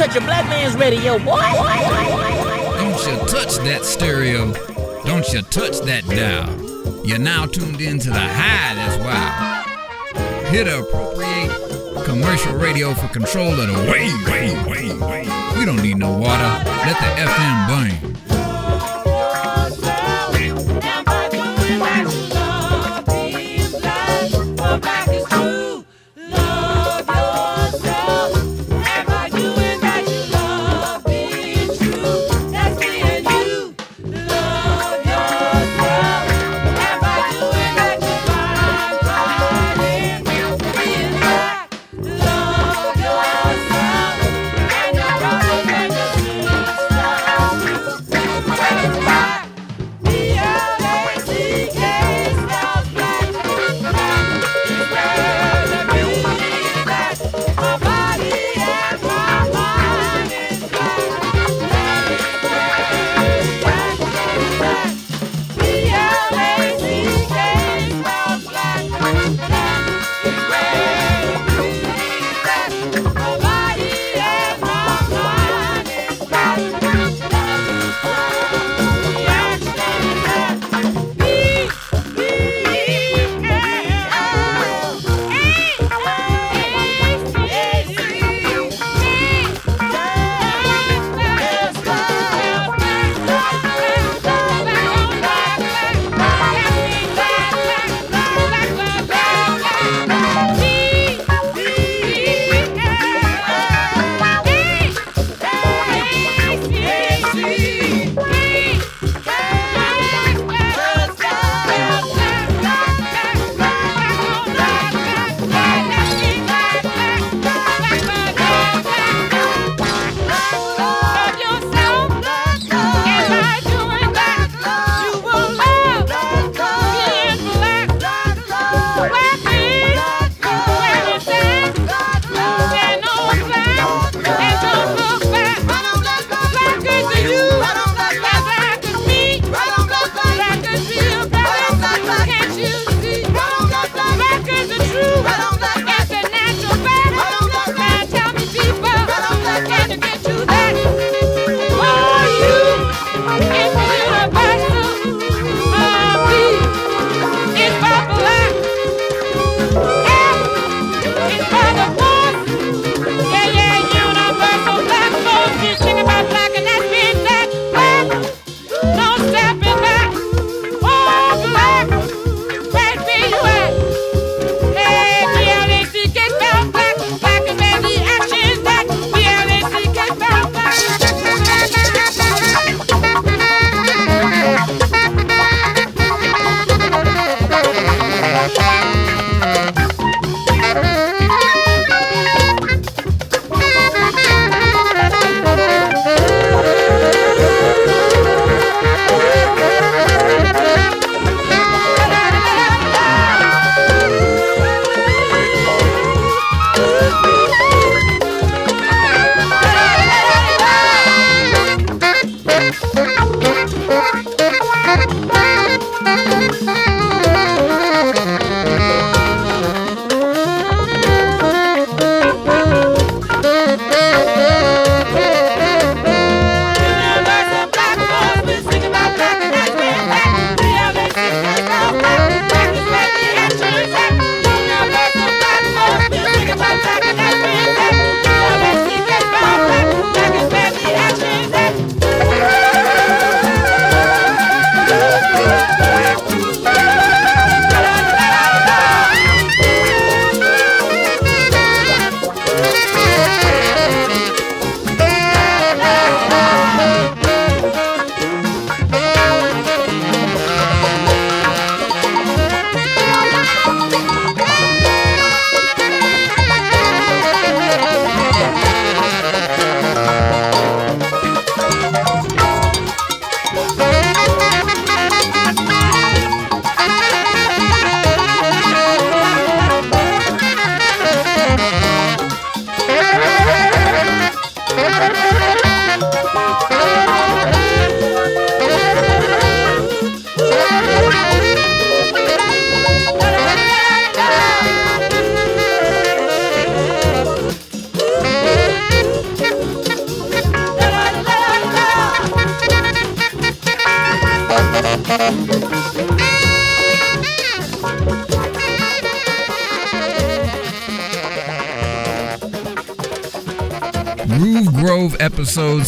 touch a black man's radio, boy. Don't you touch that stereo. Don't you touch that dial. You're now tuned into the high that's wild. To appropriate commercial radio for control of the wave, wave. We don't need no water. Let the FM burn.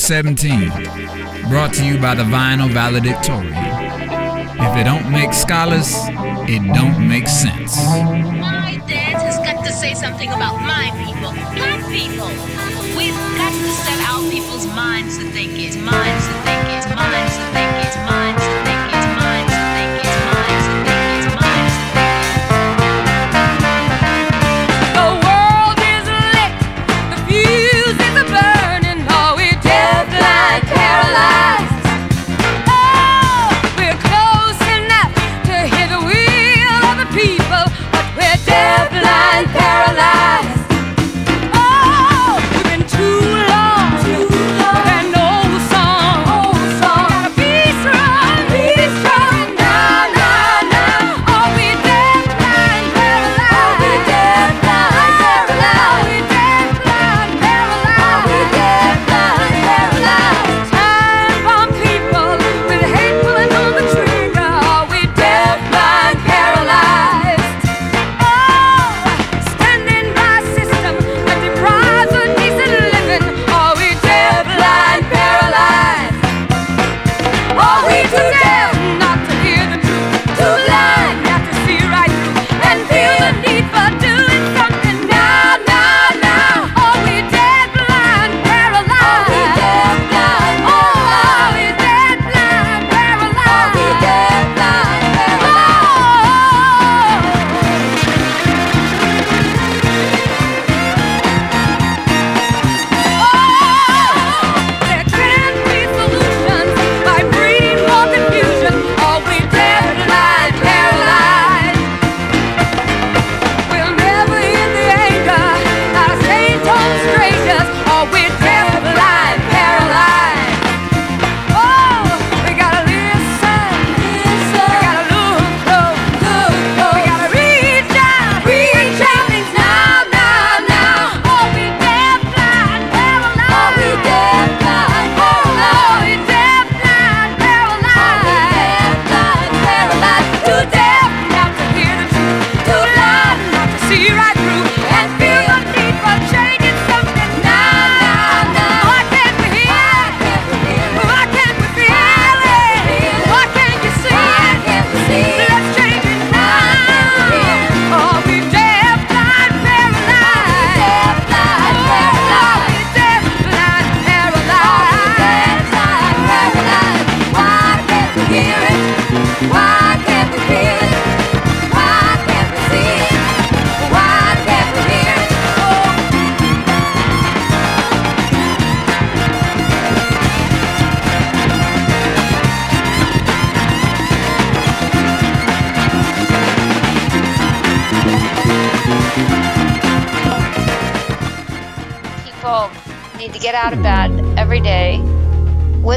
17, brought to you by the Vinyl Valedictorian. If it don't make scholars, it don't make sense. My dance has got to say something about my people, black people. We've got to set our people's minds to think it, minds to think it, minds to think it,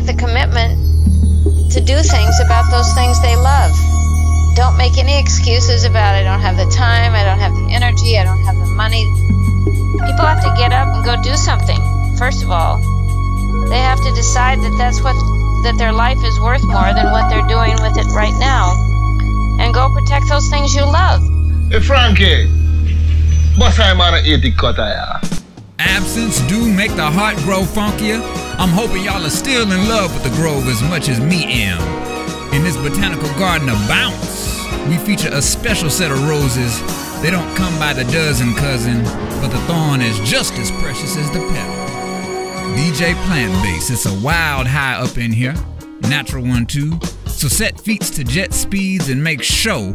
with a commitment to do things about those things they love. Don't make any excuses about I don't have the time, I don't have the energy, I don't have the money. People have to get up and go do something. First of all, they have to decide that that's what that their life is worth more than what they're doing with it right now. And go protect those things you love. Hey Frankie, boss I'm on a 80 cutter yeah. Absence do make the heart grow funkier. I'm hoping y'all are still in love with the Grove as much as me am. In this botanical garden of bounce, we feature a special set of roses. They don't come by the dozen, cousin, but the thorn is just as precious as the petal. DJ Plant Base, it's a wild high up in here. Natural one too. So set feets to jet speeds and make sure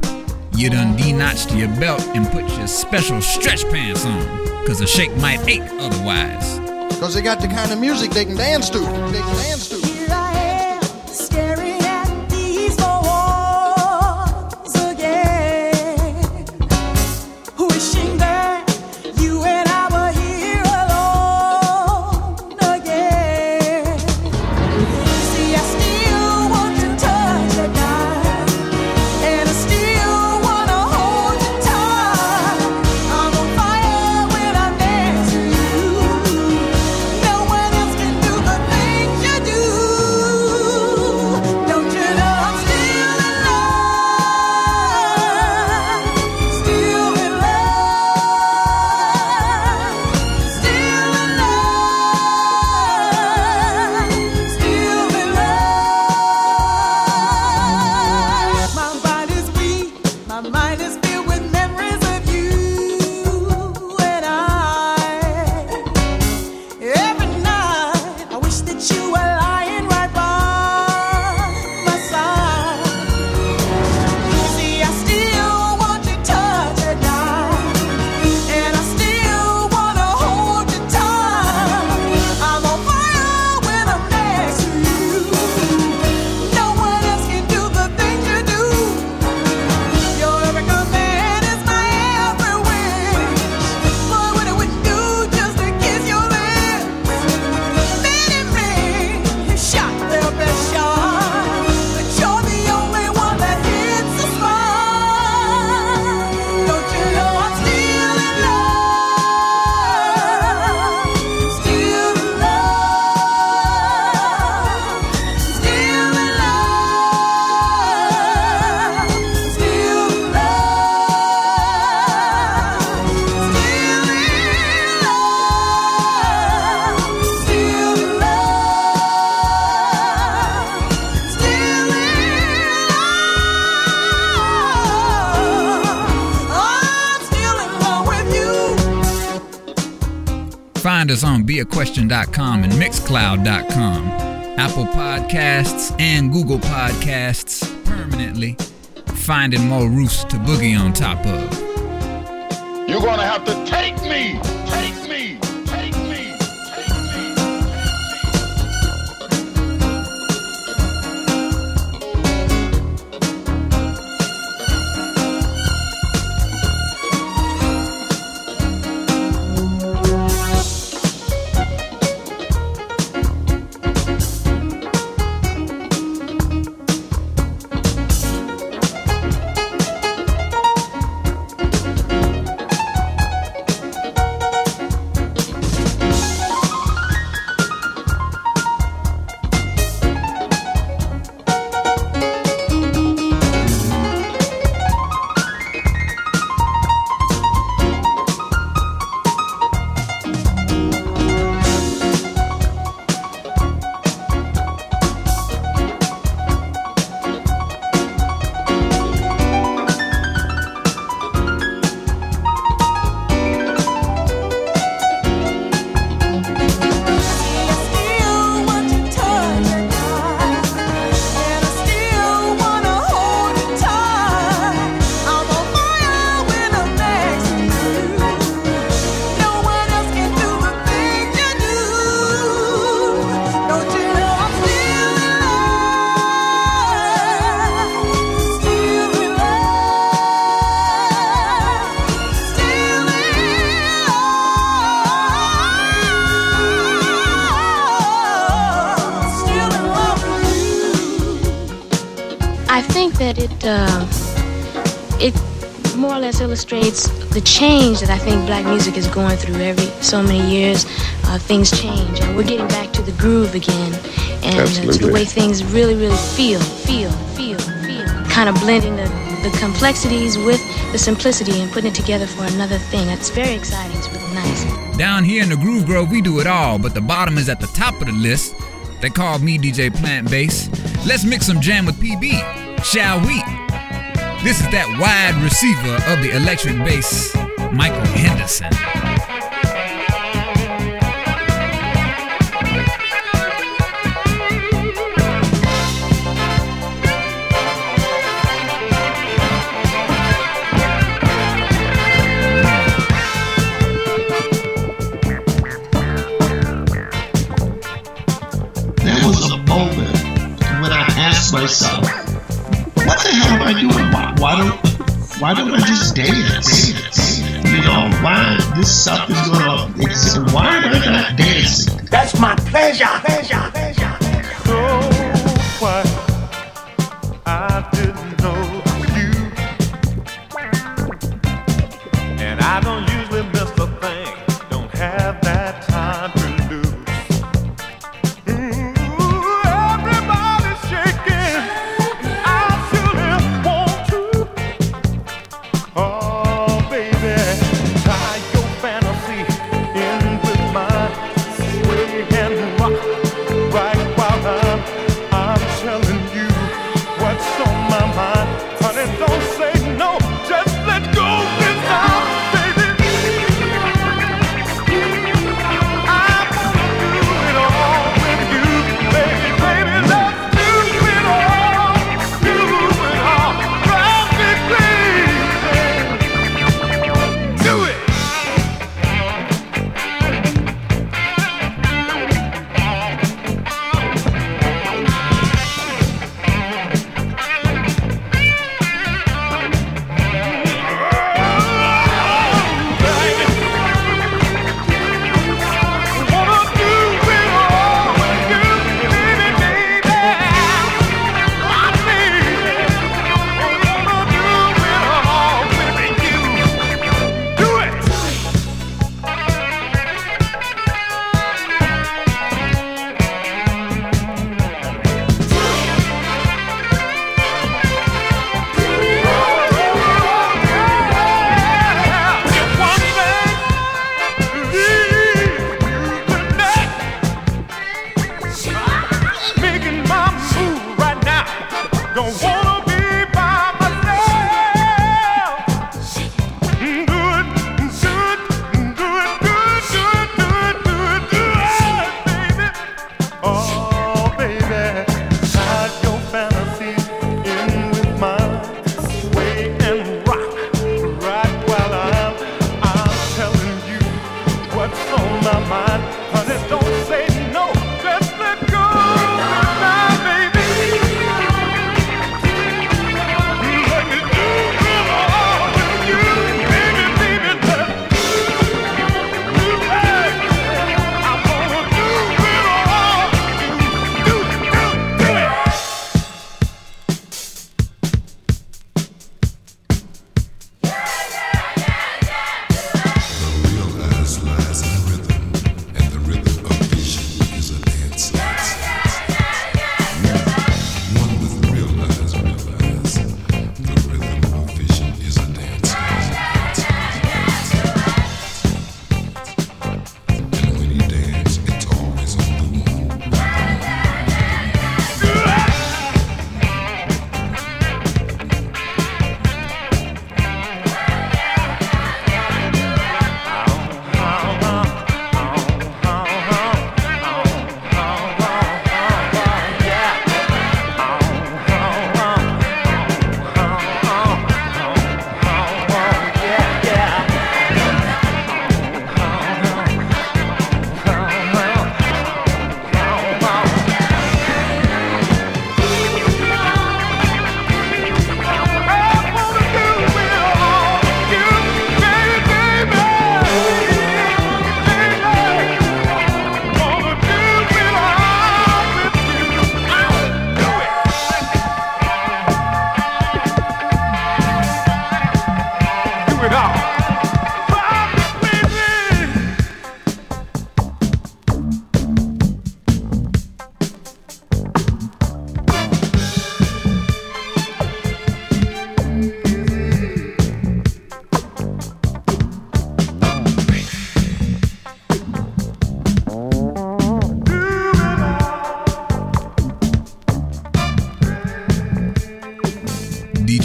you done denotched your belt and put your special stretch pants on. Cause the shake might ache otherwise. Cause they got the kind of music they can dance to. They can dance to. Find us on beaquestion.com and mixcloud.com, Apple Podcasts, and Google Podcasts permanently, finding more roofs to boogie on top of. You're have to take me! Take me! Take I that it uh, it more or less illustrates the change that I think black music is going through every so many years. Uh, things change, and we're getting back to the groove again, and uh, to the way things really, really feel, feel, feel, feel. Kind of blending the, the complexities with the simplicity and putting it together for another thing. It's very exciting. It's really nice. Down here in the Groove Grove, we do it all, but the bottom is at the top of the list. They call me DJ Plant Bass. Let's mix some jam with PB, shall we? This is that wide receiver of the electric bass, Michael Henderson. There was a moment when I asked myself, Why, don't why don't I just dance? You know, why this stuff is gonna exist? Why am I not dancing? That's my. Pleasure.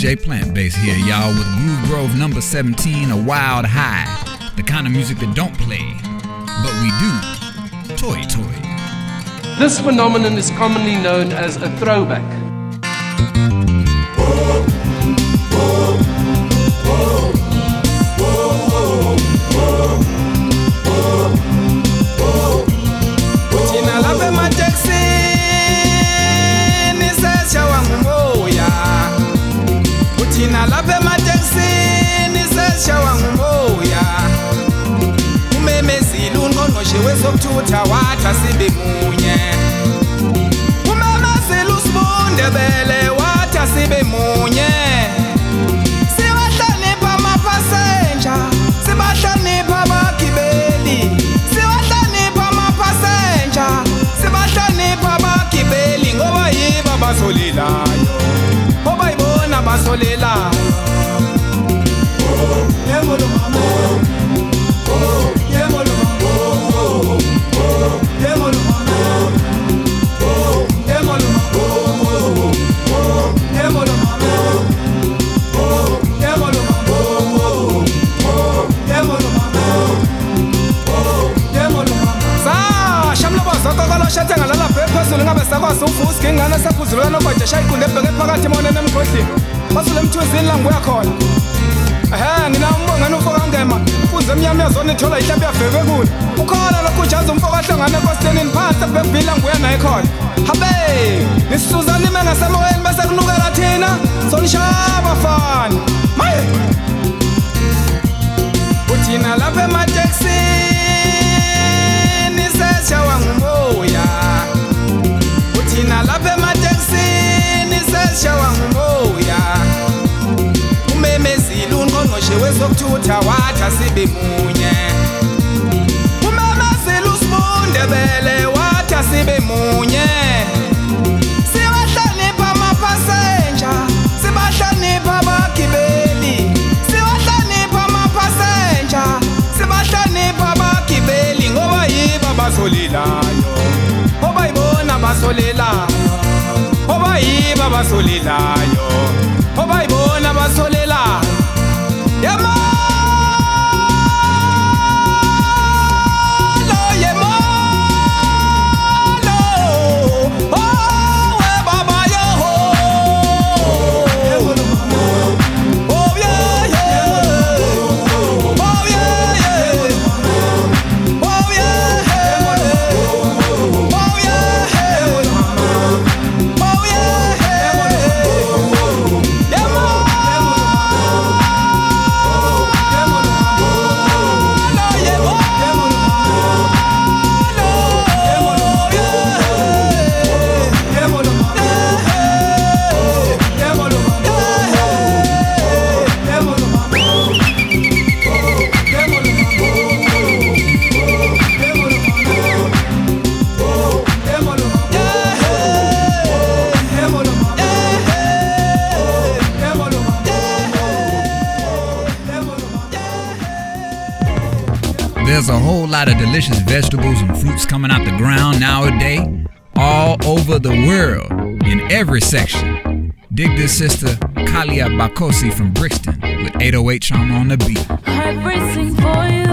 DJ Plant Base here, y'all, with Groove Grove number 17, A Wild High. The kind of music that don't play, but we do. Toy Toy. This phenomenon is commonly known as a throwback. thina chiweza ukuthutha wathi asibemunye umama selusibundebele wathi asibemunye siwahlonipha amapasenja sibahlonipha abagibeli siwahlonipha amapasenja sibahlonipha abagibeli ngoba yibo abasolilayo obayibona abasolelayo Oh, yeah, what a mama. Oh. oshade ngalalapha ephezulu ngabe sakwazi ufuska ingane sephuzuluka nogoja shayiqunde ebheke phakathi emoneni emgodlini basule emthuzini la nguya khona. Ehe ngina umbongeni ufokangema mfunzi emnyama yazona ithola ihlebe yabhekwe kuni. Ukhona lokhu ujazi umfoko ahlongane ekostenini phansi ebhekubhila nguya naye khona. Habe nisisuza nime ngasemoyeni bese kunukela thina? Sonishaya bafani maye! Uthina lapha emateksini seshawa ngumoya uthina lapha emateksini seshawa ngumoya umemezile ungqongqoshe wezokuthutha wathi asibe munye abasolelayo obayibona abasolelayo obayibona abasolelayo lot of delicious vegetables and fruits coming out the ground nowadays, all over the world, in every section. Dig this sister Kalia Bakosi from Brixton with 808 Trauma on the beat.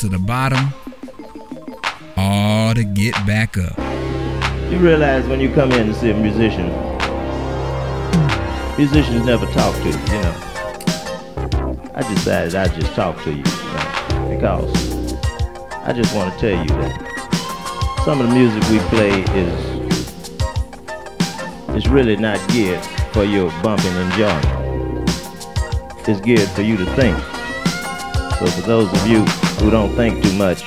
To the bottom or to get back up. You realize when you come in to see a musician, musicians never talk to you, you know. I decided I'd just talk to you, you know, because I just want to tell you that some of the music we play is it's really not geared for your bumping and joint. It's geared for you to think. So for those of you who don't think too much,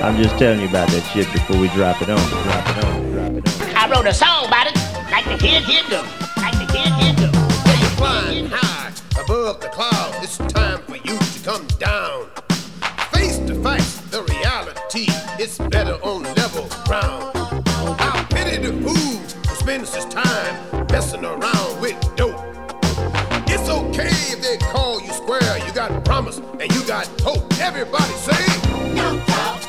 I'm just telling you about that shit before we drop it on. Drop it on. Drop it on. I wrote a song about it, like the kid did them, like the kid did them. When you're flying high above the clouds, it's time for you to come down. Face to face the reality, it's better on level ground. I pity the fool who spends his time messing around with dope. It's okay if they call you square, you got promise and you got hope. Everybody say, no doubt.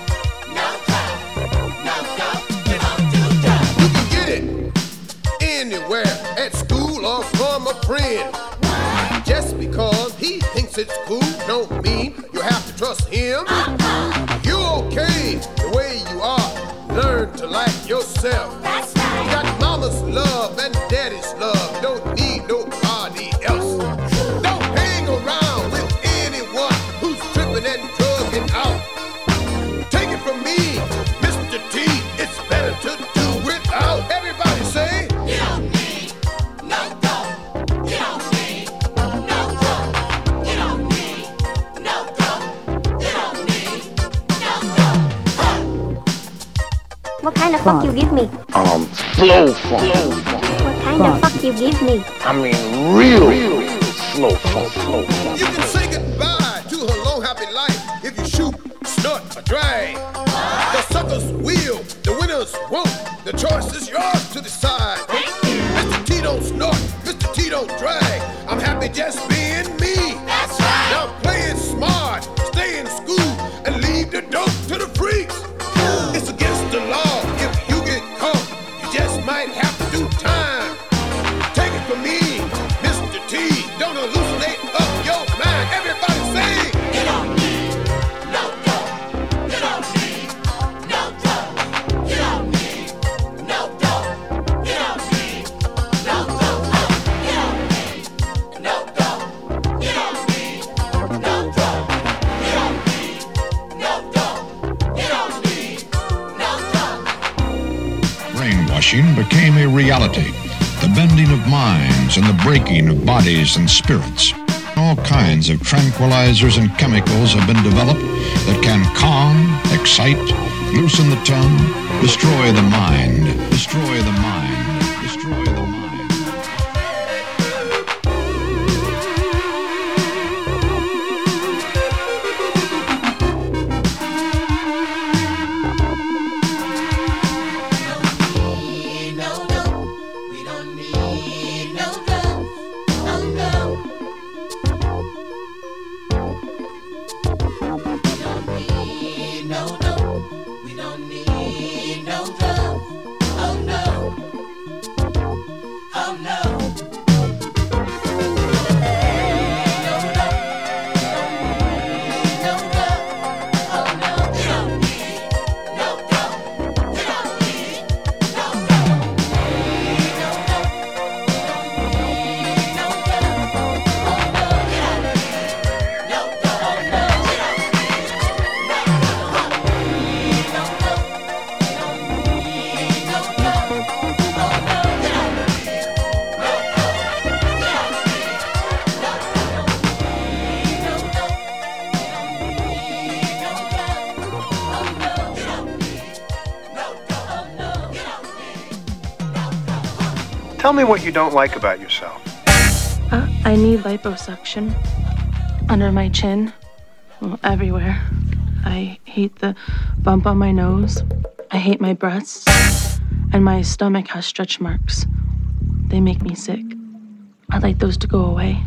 You can get it anywhere, at school or from a friend. Just because he thinks it's cool, don't mean you have to trust him. You're okay the way you are. Learn to like yourself. You slow funk. What kind of fuck you give me? I mean, real, slow funk, slow funk. You can say goodbye to her long happy life if you shoot, snort, or drag. The suckers will, the winners won't. The choice is yours to decide. Mr. T don't snort, Mr. T don't drag. I'm happy just being The bending of minds and the breaking of bodies and spirits. All kinds of tranquilizers and chemicals have been developed that can calm, excite, loosen the tongue, destroy the mind, destroy the mind, like about yourself. Uh, I need liposuction under my chin, well, everywhere. I hate the bump on my nose. I hate my breasts, and my stomach has stretch marks. They make me sick. I'd like those to go away.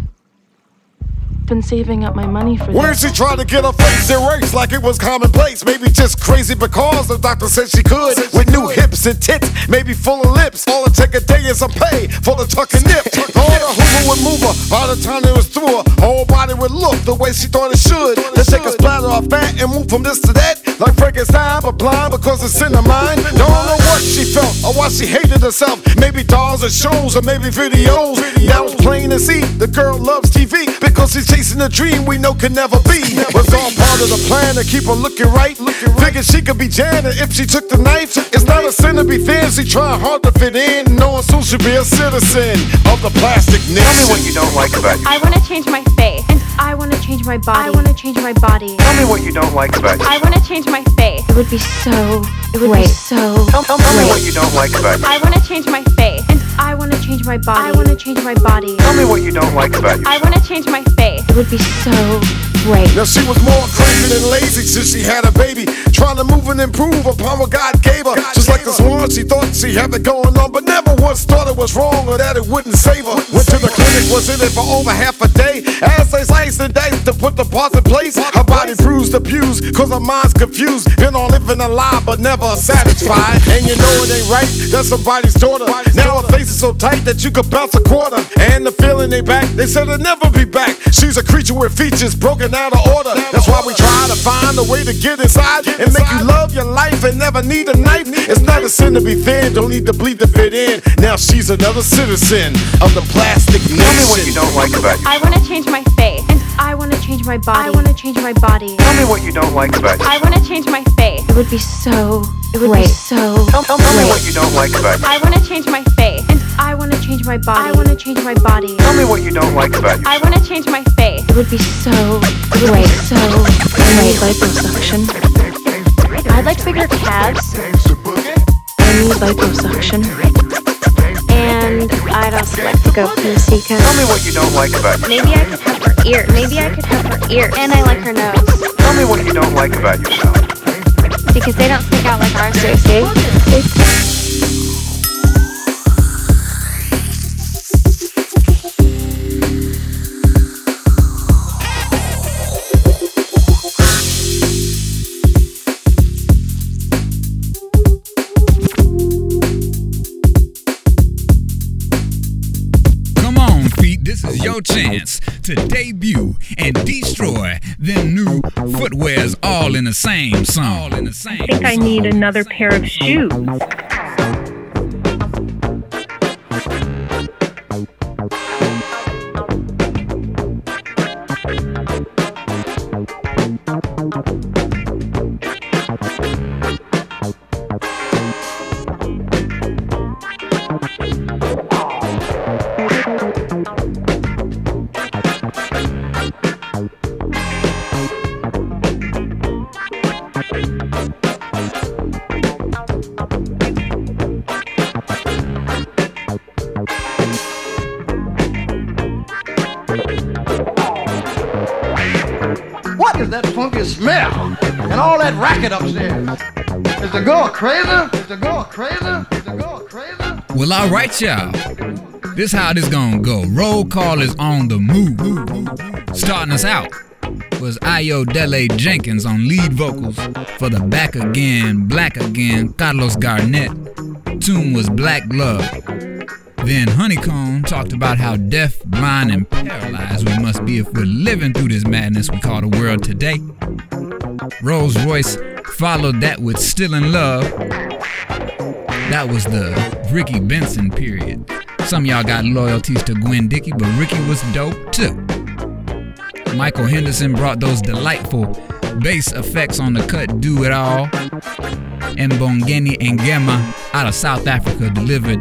Been saving up my money for When this. she tried to get her face erased like it was commonplace. Maybe just crazy because the doctor said she could. With new hips and tits, maybe full of lips. All it take a day is a pay for the tuck and nip. All the hoover would move her. By the time it was through her, whole body would look the way she thought it should. Then take a splatter off fat and move from this to that. Like Frankenstein, but blind because it's in her mind. Don't know what she felt or why she hated herself. Maybe dolls or shows or maybe videos. That was plain to see. The girl loves TV because she's chasing a dream we know can never be. Was all part of the plan to keep her looking right. Figured she could be Janet if she took the knife. It's not a sin to be fancy, trying hard to fit in. Knowing soon she'll be a citizen of the plastic nation. Tell me what you don't like about you. I want to change my face. And I want to change my body. I want to change my body. Tell me what you don't like about you. I want to change my face. It would be so. It would Great. be so. Tell, tell, tell me what you don't like about I want to change my face. And I want to change my body. I want to change my body. Tell me what you don't like about yourself. I want to change my face. It would be so great. Now she was more crazy than lazy since she had a baby. Trying to move and improve upon what God gave her. Just like this one, she thought she had it going on, but never once thought it was wrong or that it wouldn't save her. Went to the clinic, was in it for over half a day. As they sliced and diced to put the parts in place. Her body bruised, abused, cause her mind's confused. Been on living a lie, but never satisfied. And you know it ain't right, that's somebody's daughter. Now her face is so tight that you could bounce a quarter. And the feeling ain't back, they said it'll never be back. She's a creature with features broken out of order. That's why we try to find a way to get inside and make you love your life and never need a knife. It's not a sin to be thin, don't need to bleed to fit in. Now she's another citizen of the plastic nation. Tell me what you don't like about you. I want to change my face. And I want to change my body. I want to change my body. Tell me what you don't like about I want to change my face. It would be so. It would be so. Tell, tell, tell me what you don't like about I want to change my face. And I want to change my body. I want to change my body. Tell me what you don't like about I want to change my face. It would be so. It would so I need great. liposuction. I'd like bigger calves. I need liposuction. And I'd also like to go Pussycat. Tell me what you don't like about yourself. Maybe I could have her ear. Maybe I could have her ear. And I like her nose. Tell me what you don't like about yourself. Because they don't stick out like ours do, see? Your chance to debut and destroy them new footwears all in the same song. I think I need another pair of shoes. Crazy? Is the girl crazy? Is the girl crazy? Well, all right, y'all. This how this gonna go. Roll call is on the move. Starting us out was Ayodele Jenkins on lead vocals for the Back Again, Black Again, Carlos Garnett. Tune was Black Love. Then Honeycomb talked about how deaf, blind, and paralyzed we must be if we're living through this madness we call the world today. Rose Royce followed that with Still in Love. That was the Ricky Benson period. Some y'all got loyalties to Gwen Dickey, but Ricky was dope too. Michael Henderson brought those delightful bass effects on the cut Do It All. And Mbongeni Ngema out of South Africa delivered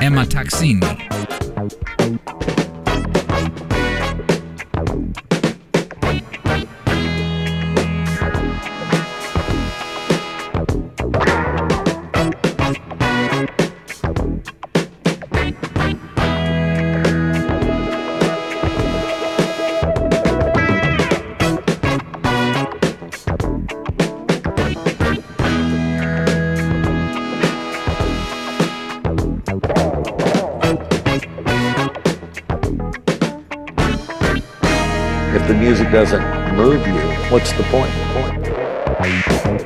Emma Taxini. Doesn't move you, what's the point?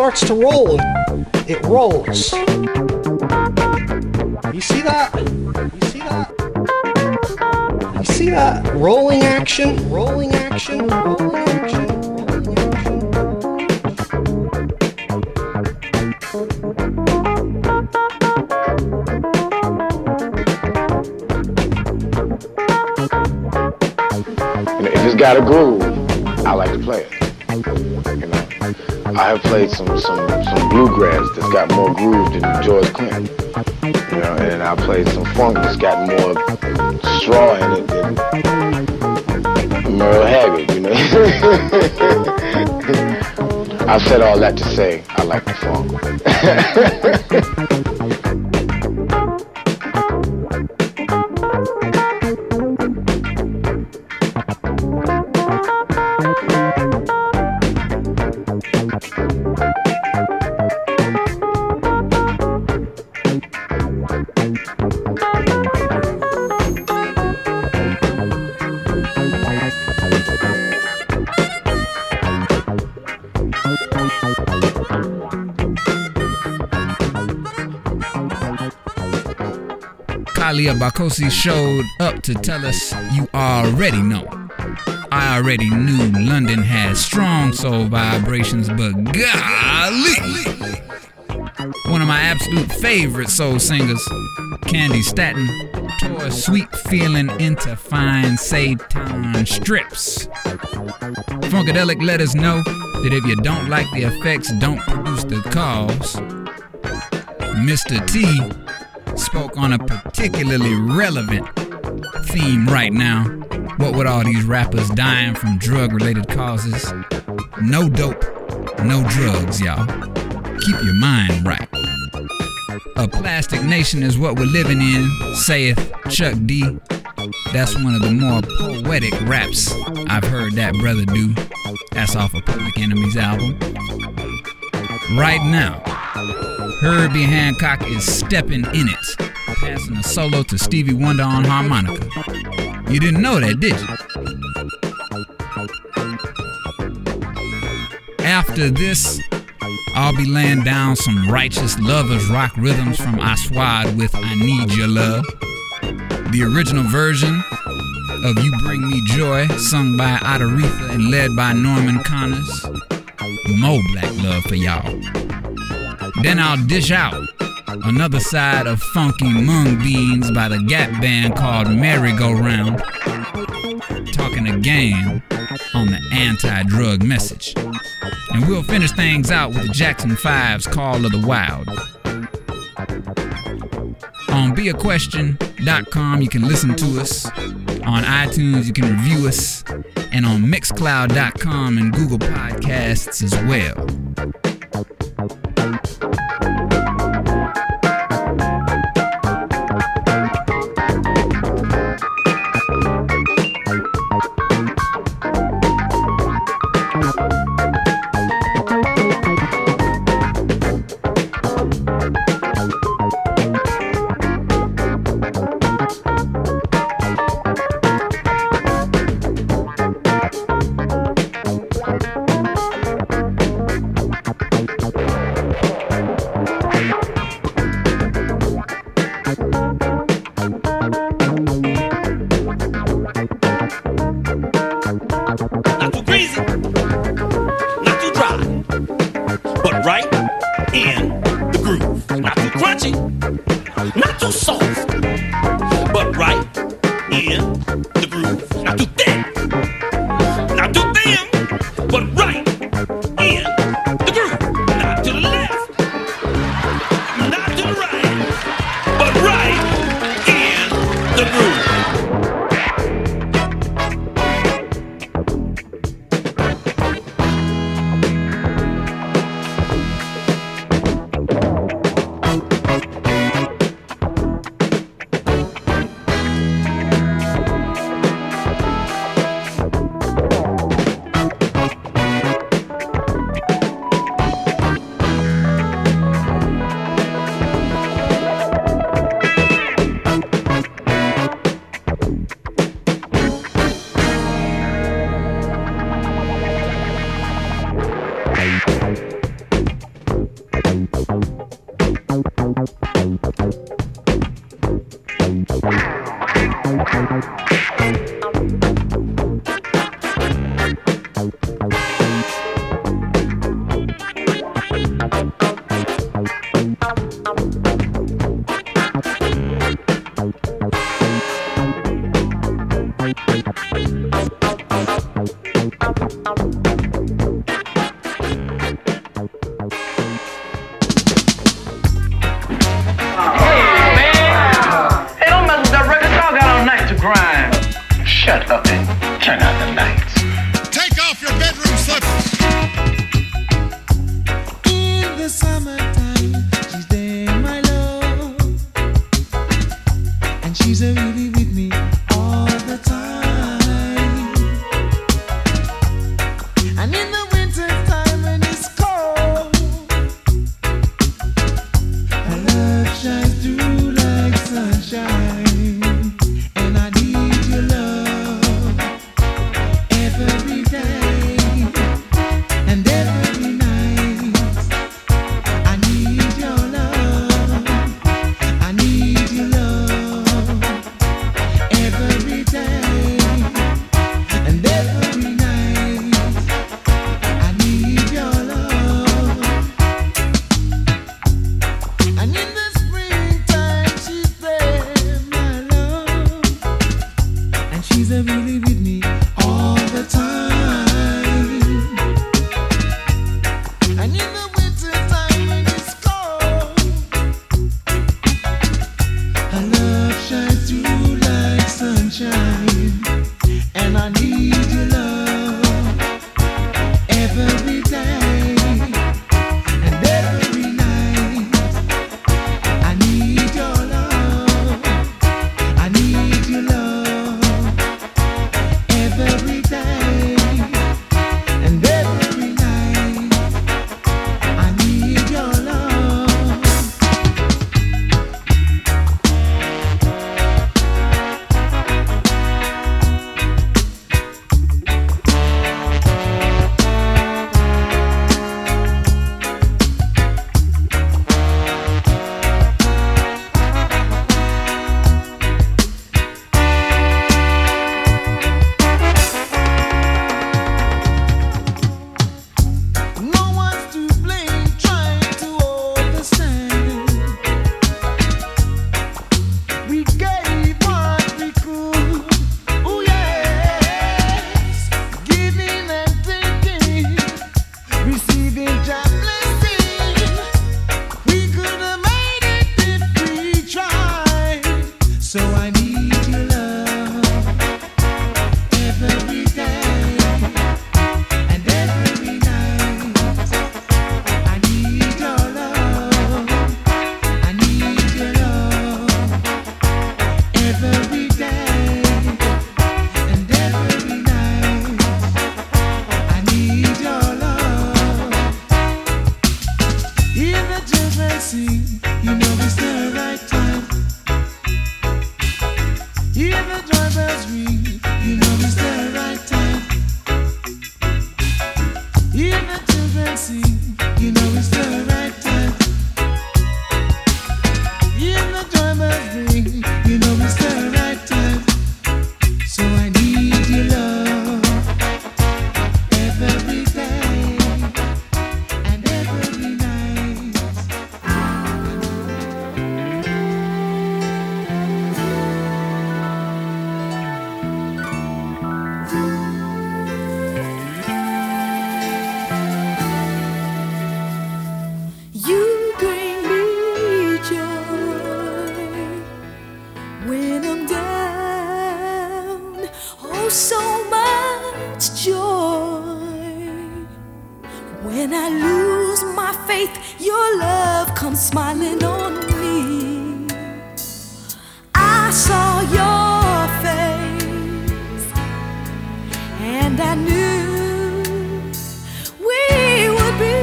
Starts to roll. It rolls. You see that? You see that? You see that? Rolling action. Rolling action. Rolling action. If it's got a groove, I like to play it. I have played some some some bluegrass that's got more groove than George Clinton. You know, and I played some funk that's got more straw in it than Merle Haggard. You know, I've said all that to say I like the funk. Bakosi showed up to tell us you already know. I already knew London had strong soul vibrations, but golly! One of my absolute favorite soul singers, Candi Staton, tore sweet feeling into fine Satan strips. Funkadelic let us know that if you don't like the effects, don't produce the cause. Mr. T spoke on a particularly relevant theme right now. What with all these rappers dying from drug related causes? No dope, no drugs, y'all. Keep your mind right. A plastic nation is what we're living in, saith Chuck D. That's one of the more poetic raps I've heard that brother do. That's off of Public Enemy's album. Right now, Herbie Hancock is stepping in it, passing a solo to Stevie Wonder on harmonica. You didn't know that, did you? After this, I'll be laying down some righteous lovers rock rhythms from Aswad with I Need Your Love. The original version of You Bring Me Joy, sung by Aretha and led by Norman Connors. More black love for y'all. Then I'll dish out another side of funky mung beans by the Gap Band called Merry Go Round, talking again on the anti-drug message. And we'll finish things out with the Jackson 5's Call of the Wild. On beaquestion.com, you can listen to us. On iTunes, you can review us. And on mixcloud.com and Google Podcasts as well. and she's a really with me. and I knew we would be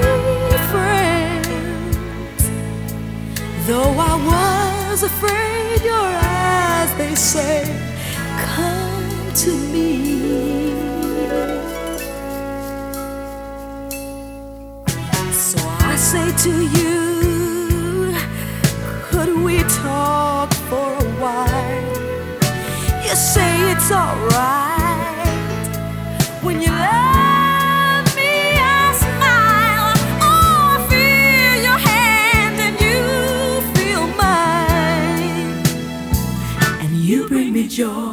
friends. Though I was afraid, your eyes they say, Come to me. So I say to you, Could we talk for a while? You say it's alright. yo.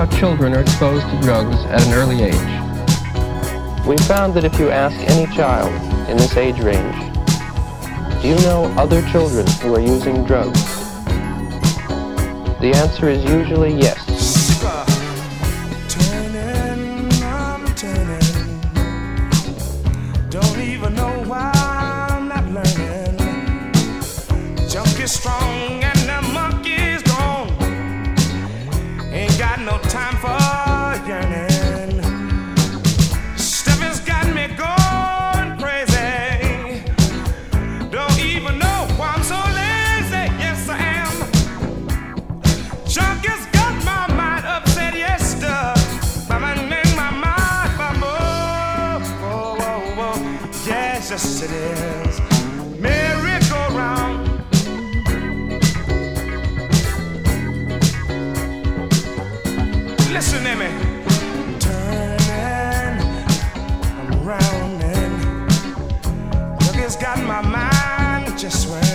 how children are exposed to drugs at an early age. We found that if you ask any child in this age range, do you know other children who are using drugs? The answer is usually yes. just wait.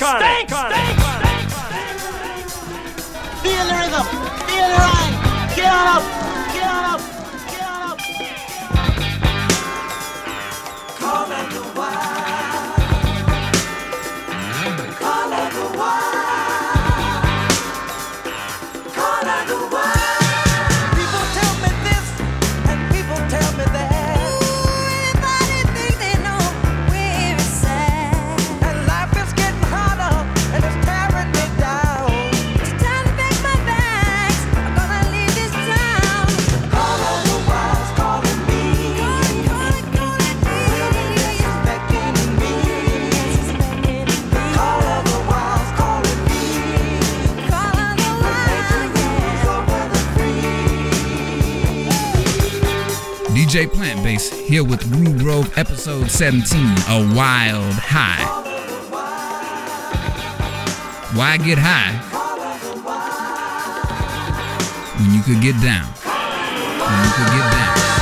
Iconic. DJ Plantbase here with Rue Grove episode 17 A Wild High. Why get high when you could get down? When you could get down.